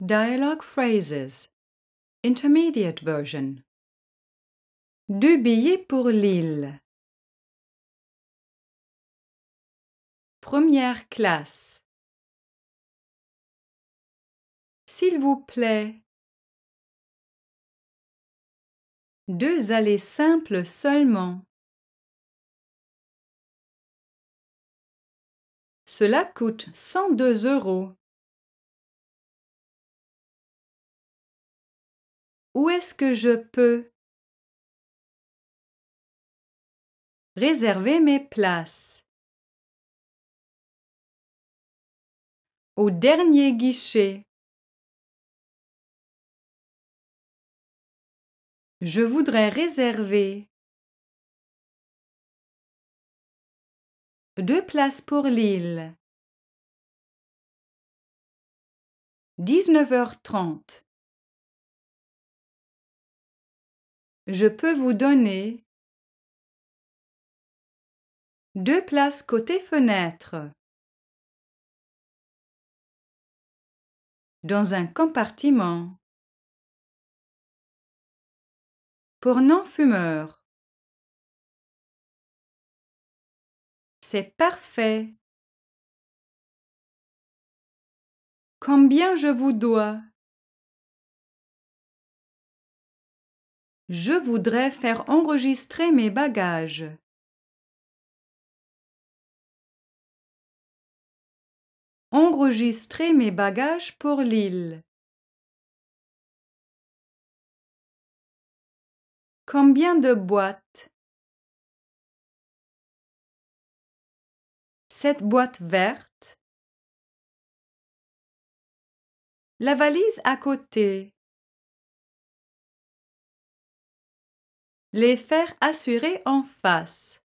Dialogue phrases. Intermediate version. Deux billets pour Lille. Première classe. S'il vous plaît. Deux allées simples seulement. Cela coûte 102 euros. Où est-ce que je peux réserver mes places? Au dernier guichet. Je voudrais réserver deux places pour Lille. 19h30. Je peux vous donner deux places côté fenêtre. Dans un compartiment. Pour non-fumeurs. C'est parfait. Combien je vous dois? Je voudrais faire enregistrer mes bagages. Enregistrer mes bagages pour Lille. Combien de boîtes? Cette boîte verte. La valise à côté. Les faire assurer en face.